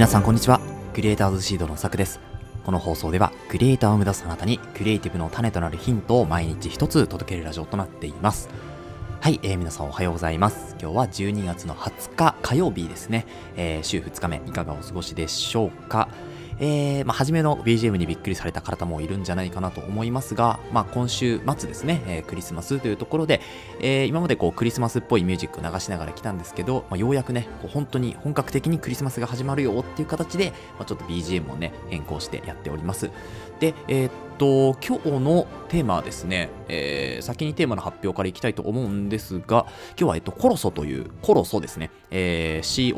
皆さんこんにちは。クリエイターズシードのさくです。この放送ではクリエイターを目指すあなたにクリエイティブの種となるヒントを毎日一つ届けるラジオとなっています。はい、えー、皆さんおはようございます。今日は12月の20日火曜日ですね、えー、週2日目いかがお過ごしでしょうか？えー、まあ、初めの BGM にびっくりされた方もいるんじゃないかなと思いますが、まあ、今週末ですね、えー、クリスマスというところで、えー、今までこうクリスマスっぽいミュージックを流しながら来たんですけど、まあ、ようやくね、こう本当に本格的にクリスマスが始まるよっていう形で、ま、ちょっと BGM をね、変更してやっております。で、えー、っと、今日のテーマはですね、えー、先にテーマの発表からいきたいと思うんですが、今日は、えっと、コロソという、コロソですね、えー、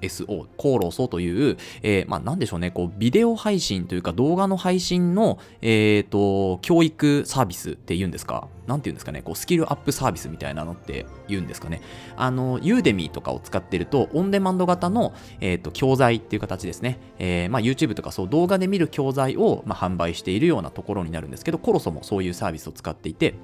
COLOSO、コロソという、えー、まあ、なんでしょうね、こう、ビデオ配信というか動画の配信の、えー、と、教育サービスっていうんですか、何て言うんですかね、こう、スキルアップサービスみたいなのって言うんですかね。あの、ユーデミーとかを使ってると、オンデマンド型の、えー、と、教材っていう形ですね。えー、まあ、YouTube とかそう、動画で見る教材を、まあ、販売しているようなところになるんですけど、コロソもそういうサービスを使っていて、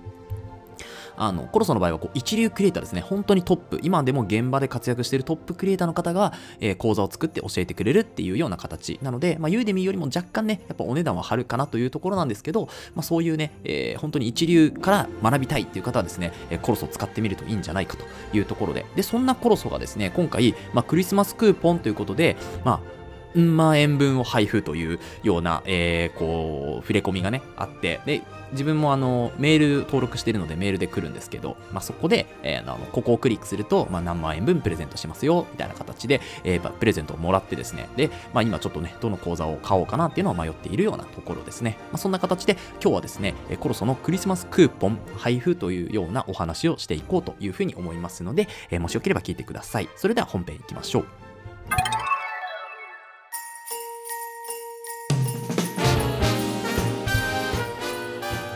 あの、コロソの場合はこう一流クリエイターですね。本当にトップ、今でも現場で活躍しているトップクリエイターの方が、えー、講座を作って教えてくれるっていうような形。なので、まあ、ユーデミーよりも若干ね、やっぱお値段は張るかなというところなんですけど、まあ、そういうね、えー、本当に一流から学びたいっていう方はですね、えー、コロソを使ってみるといいんじゃないかというところで、で、そんなコロソがですね、今回、まあ、クリスマスクーポンということで、まあ、万円分を配布というような、えー、こう、触れ込みがね、あって、で、自分もあの、メール登録してるのでメールで来るんですけど、まあ、そこで、えー、あの、ここをクリックすると、まあ、何万円分プレゼントしますよ、みたいな形で、えー、プレゼントをもらってですね、で、まあ、今ちょっとね、どの講座を買おうかなっていうのを迷っているようなところですね。まあ、そんな形で、今日はですね、コロソのクリスマスクーポン配布というようなお話をしていこうというふうに思いますので、えー、もしよければ聞いてください。それでは本編いきましょう。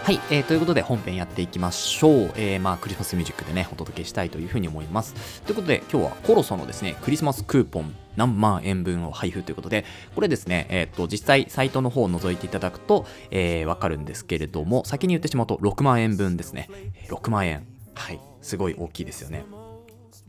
はい、えー、ということで本編やっていきましょう。えー、まあ、クリスマスミュージックでね、お届けしたいというふうに思います。ということで、今日はコロソのですね、クリスマスクーポン何万円分を配布ということで、これですね、えっ、ー、と、実際サイトの方を覗いていただくと、えー、わかるんですけれども、先に言ってしまうと6万円分ですね。6万円。はい、すごい大きいですよね。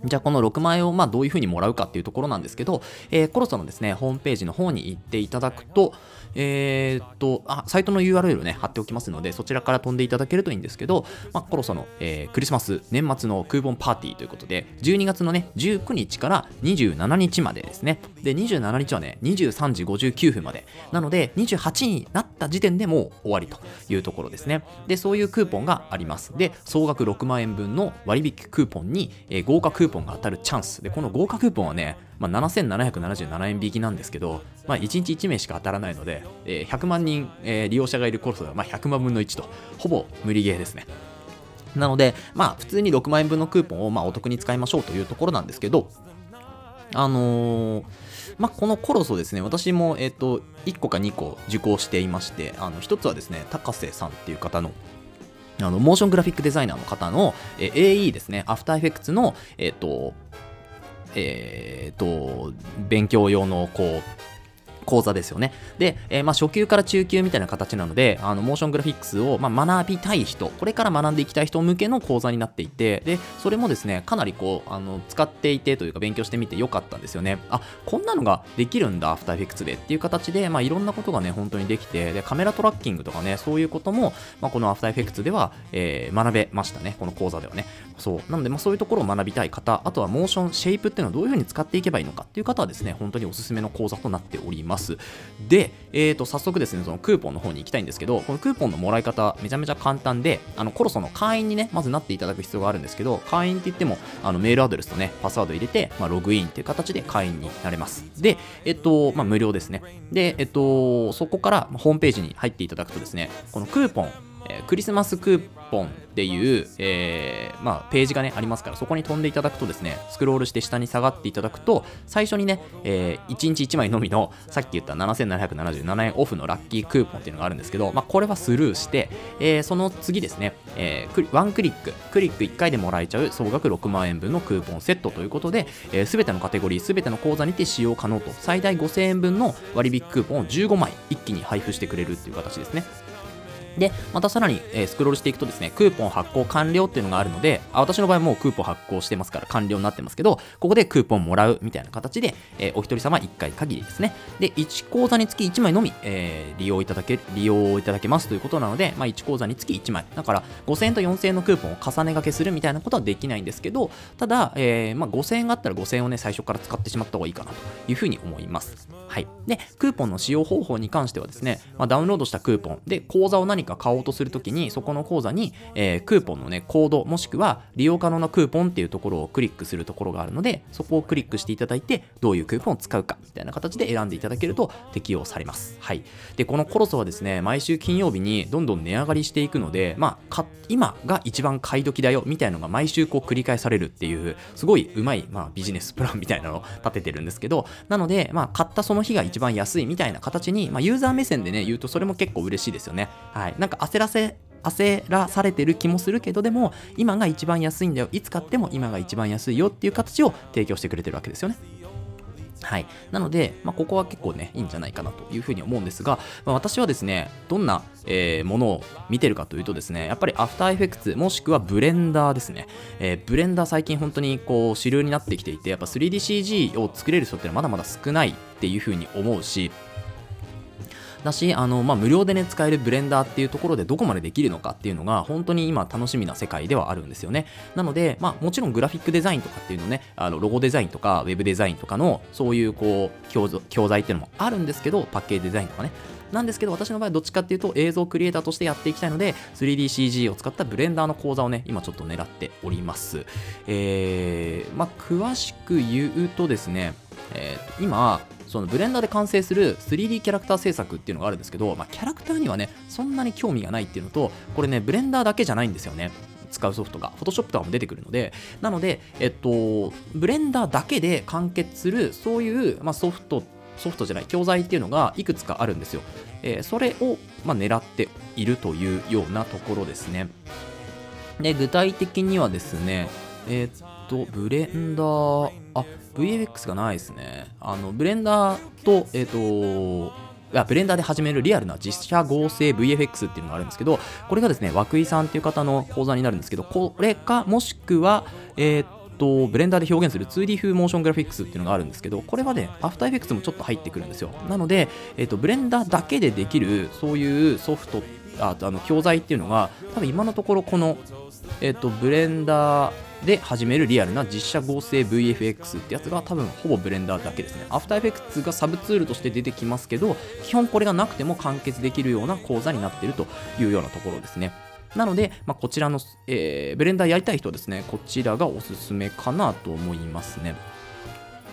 じゃあこの6万円をまあどういうふうにもらうかっていうところなんですけど、えー、コロソのですね、ホームページの方に行っていただくと、えー、っと、あ、サイトの URL をね、貼っておきますので、そちらから飛んでいただけるといいんですけど、まあ、コロソの、えー、クリスマス年末のクーポンパーティーということで、12月のね、19日から27日までですね。で、27日はね、23時59分まで。なので、28になった時点でもう終わりというところですね。で、そういうクーポンがあります。で、総額6万円分の割引クーポンに、えー、豪華クーポンーポンが当たるチャンス。で、この豪華クーポンはね、まあ、7777円引きなんですけど、まあ、1日1名しか当たらないので、えー、100万人、えー、利用者がいるコロスが、まあ、100万分の1と、ほぼ無理ゲーですね。なので、まあ、普通に6万円分のクーポンを、まあ、お得に使いましょうというところなんですけど、あのー、まあ、このコロソですね、私も、えっ、と、1個か2個受講していまして、あの、1つはですね、高瀬さんっていう方の、あの、モーショングラフィックデザイナーの方の、えー、AE ですね、アフターエフェクツの、えっ、と、えー、と、勉強用の、こう、講座ですよね。で、えー、まあ初級から中級みたいな形なので、あのモーショングラフィックスを、まあ、学びたい人、これから学んでいきたい人向けの講座になっていて、で、それもですね、かなりこう、あの使っていてというか勉強してみてよかったんですよね。あ、こんなのができるんだ、アフターエフェクツでっていう形で、まあいろんなことがね、本当にできて、で、カメラトラッキングとかね、そういうことも、まあこのアフターエフェクツでは、えー、学べましたね、この講座ではね。そう。なので、まあそういうところを学びたい方、あとはモーション、シェイプっていうのをどういうふうに使っていけばいいのかっていう方はですね、本当におすすめの講座となっております。ます。で、えー、と早速ですねそのクーポンの方に行きたいんですけどこのクーポンのもらい方めちゃめちゃ簡単であのコロソの会員にねまずなっていただく必要があるんですけど会員って言ってもあのメールアドレスとねパスワード入れて、まあ、ログインっていう形で会員になれます。でえっとまあ無料ですね。でえっとそこからホームページに入っていただくとですねこのクーポンえクリスマスクーポンっていう、えー、まあ、ページがね、ありますから、そこに飛んでいただくとですね、スクロールして下に下がっていただくと、最初にね、えー、1日1枚のみの、さっき言った7777円オフのラッキークーポンっていうのがあるんですけど、まあ、これはスルーして、えー、その次ですね、えー、ワンクリック、クリック1回でもらえちゃう総額6万円分のクーポンセットということで、す、えー、べ、てのカテゴリー、すべての口座にて使用可能と、最大5000円分の割引クーポンを15枚一気に配布してくれるっていう形ですね。で、またさらに、えースクロールしていくとですね、クーポン発行完了っていうのがあるので、あ私の場合もうクーポン発行してますから完了になってますけど、ここでクーポンもらうみたいな形で、えーお一人様1回限りですね。で、1口座につき1枚のみ、えー利用いただけ、利用いただけますということなので、まあ、1口座につき1枚。だから、5000円と4000円のクーポンを重ね掛けするみたいなことはできないんですけど、ただ、えーまあ、5000円があったら5000円をね、最初から使ってしまった方がいいかなというふうに思います。はい。で、クーポンの使用方法に関してはですね、まあ、ダウンロードしたクーポンで口座を何何か買おうとするときに、そこの口座に、えークーポンのね、コード、もしくは利用可能なクーポンっていうところをクリックするところがあるので、そこをクリックしていただいて、どういうクーポンを使うか、みたいな形で選んでいただけると適用されます。はい。で、このコロソはですね、毎週金曜日にどんどん値上がりしていくので、まあ、今が一番買い時だよ、みたいなのが毎週こう繰り返されるっていう、すごいうまい、まあ、ビジネスプランみたいなのを立ててるんですけど、なので、まあ、買ったその日が一番安いみたいな形に、まあ、ユーザー目線でね、言うとそれも結構嬉しいですよね。はい。なんか焦らせ、焦らされてる気もするけど、でも、今が一番安いんだよ。いつ買っても今が一番安いよっていう形を提供してくれてるわけですよね。はい。なので、まあ、ここは結構ね、いいんじゃないかなというふうに思うんですが、まあ、私はですね、どんな、えーものを見てるかというとですね、やっぱり After Effects、もしくはブレンダーですね。えーブレンダー最近本当にこう主流になってきていて、やっぱ 3DCG を作れる人ってのはまだまだ少ないっていうふうに思うし、だし、あの、まあ、無料でね、使えるブレンダーっていうところでどこまでできるのかっていうのが、本当に今楽しみな世界ではあるんですよね。なので、まあ、もちろんグラフィックデザインとかっていうのね、あの、ロゴデザインとか、ウェブデザインとかの、そういう、こう、教材っていうのもあるんですけど、パッケージデザインとかね。なんですけど、私の場合、どっちかっていうと、映像クリエイターとしてやっていきたいので、3DCG を使ったブレンダーの講座をね、今ちょっと狙っております。えー、まあ、詳しく言うとですね、えー今、そのブレンダーで完成する 3D キャラクター制作っていうのがあるんですけど、まあ、キャラクターにはね、そんなに興味がないっていうのと、これね、ブレンダーだけじゃないんですよね。使うソフトが、Photoshop とかも出てくるので、なので、えっと、ブレンダーだけで完結する、そういう、まあ、ソフト、ソフトじゃない、教材っていうのがいくつかあるんですよ。えーそれを、まあ、狙っているというようなところですね。で、具体的にはですね、えーと、 Blender、あ、VFX がないですね。あの、ブレンダーと、えーっと、いやブレンダーで始めるリアルな実写合成 VFX っていうのがあるんですけど、これがですね、涌井さんっていう方の講座になるんですけど、これか、もしくは、えーっと、ブレンダーで表現する 2D 風モーショングラフィックスっていうのがあるんですけど、これはね、 After Effects もちょっと入ってくるんですよ。なので、えーっと、ブレンダーだけでできる、そういうソフト、ああの教材っていうのが、多分今のところこの、えっと、ブレンダーで始めるリアルな実写合成 VFX ってやつが多分ほぼブレンダーだけですね。After Effects がサブツールとして出てきますけど、基本これがなくても完結できるような講座になっているというようなところですね。なので、まあ、こちらの、えーブレンダーやりたい人はですね、こちらがおすすめかなと思いますね。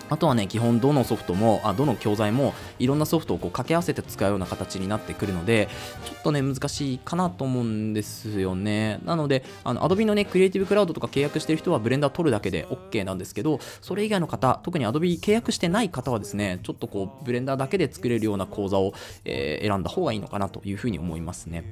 あとはね、基本どのソフトも、あどの教材もいろんなソフトをこう掛け合わせて使うような形になってくるので、ちょっとね、難しいかなと思うんですよね。なので、あの Adobe のね、 Creative Cloud とか契約してる人はブレンダー取るだけで OK なんですけど、それ以外の方、特に Adobe 契約してない方はですね、ちょっとこう、ブレンダーだけで作れるような講座を、えー選んだ方がいいのかなというふうに思いますね。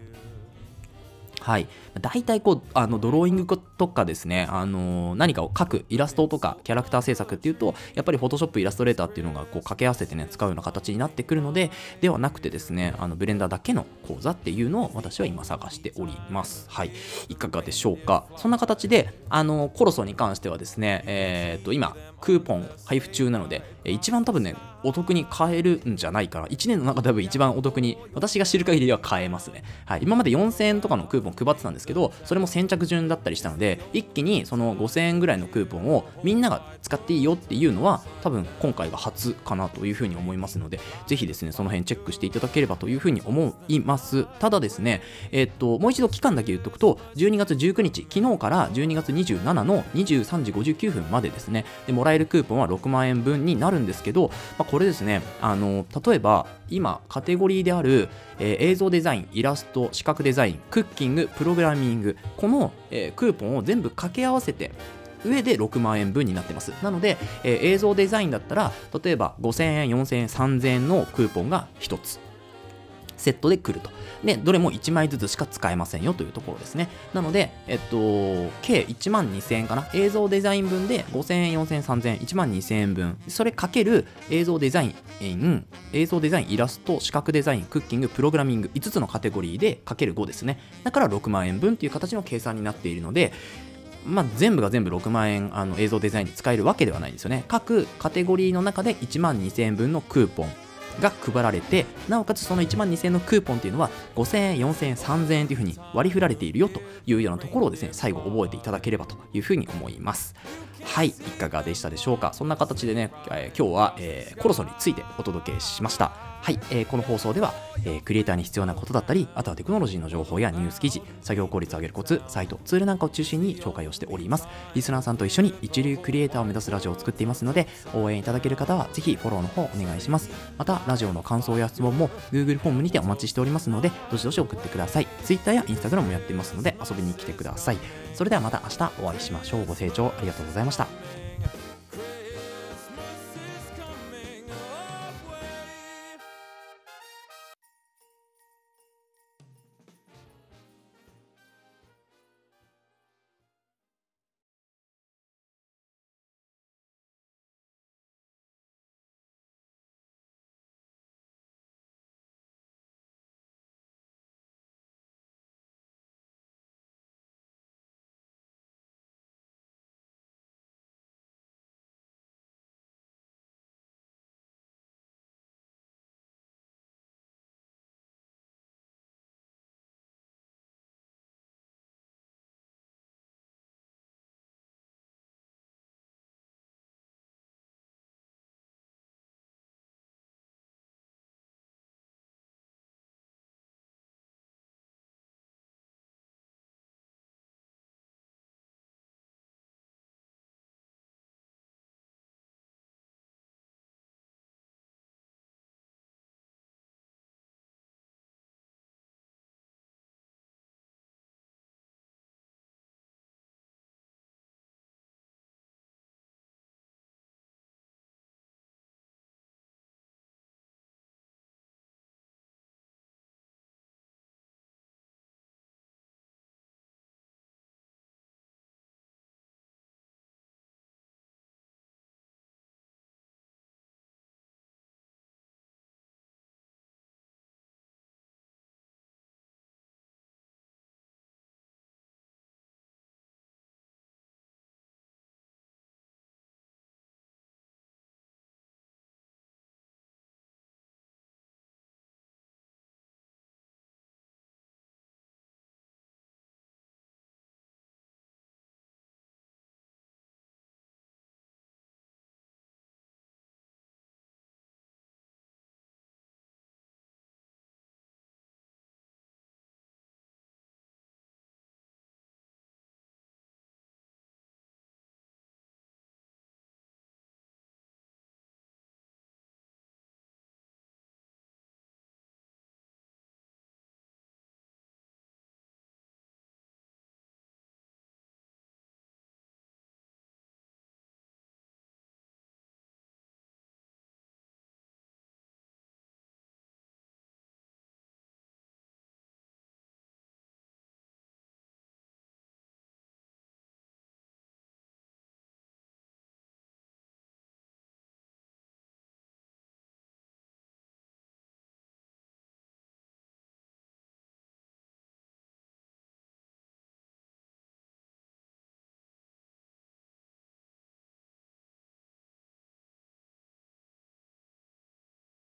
はい、大体こうあのドローイングとかですね、あの何かを描くイラストとかキャラクター制作っていうとやっぱり Photoshop イラストレーターっていうのがこう掛け合わせてね使うような形になってくるのでではなくてですねあのブレンダーだけの講座っていうのを私は今探しております。はい。いかがでしょうか。そんな形であのコロソに関してはですねえっ、と今クーポン配布中なのでえ一番多分ねお得に買えるんじゃないかな。1年の中で多分一番お得に私が知る限りでは買えますね。はい。今まで4000円とかのクーポン配ってたんですけどそれも先着順だったりしたので一気にその5000円ぐらいのクーポンをみんなが使っていいよっていうのは多分今回が初かなというふうに思いますのでぜひですねその辺チェックしていただければというふうに思います。ただですねえっともう一度期間だけ言っとくと12月19日昨日から12月27の23時59分までですねでもらえるクーポンは6万円分になるんですけど、まあ、これですねあの例えば今カテゴリーである、えー映像デザインイラスト視覚デザインクッキングプログラミングこの、えークーポンを全部掛け合わせて上で6万円分になってます。なので、えー映像デザインだったら、例えば5000円、4000円、3000円のクーポンが1つ。セットで来ると。で、どれも1枚ずつしか使えませんよというところですね。なので、えっと、計1万2000円かな？映像デザイン分で5000円、4000円、3000円、1万2000円分。それかける映像デザイン、映像デザイン、イラスト、視覚デザイン、クッキング、プログラミング、5つのカテゴリーでかける5ですね。だから6万円分っていう形の計算になっているので、まあ、全部が全部6万円あの映像デザインに使えるわけではないんですよね。各カテゴリーの中で1万2000円分のクーポンが配られて、なおかつその1万2000円のクーポンというのは5000円、4000円、3000円というふうに割り振られているよというようなところをですね、最後覚えていただければというふうに思います。はい、いかがでしたでしょうか？そんな形でね、えー、今日は、えー、コロソについてお届けしました。はい、えー、この放送では、えー、クリエイターに必要なことだったり、あとはテクノロジーの情報やニュース記事、作業効率を上げるコツ、サイト、ツールなんかを中心に紹介をしております。リスナーさんと一緒に一流クリエイターを目指すラジオを作っていますので、応援いただける方はぜひフォローの方お願いします。また、ラジオの感想や質問も Google フォームにてお待ちしておりますので、どしどし送ってください。Twitter や Instagram もやっていますので、遊びに来てください。それではまた明日お会いしましょう。ご清聴ありがとうございました。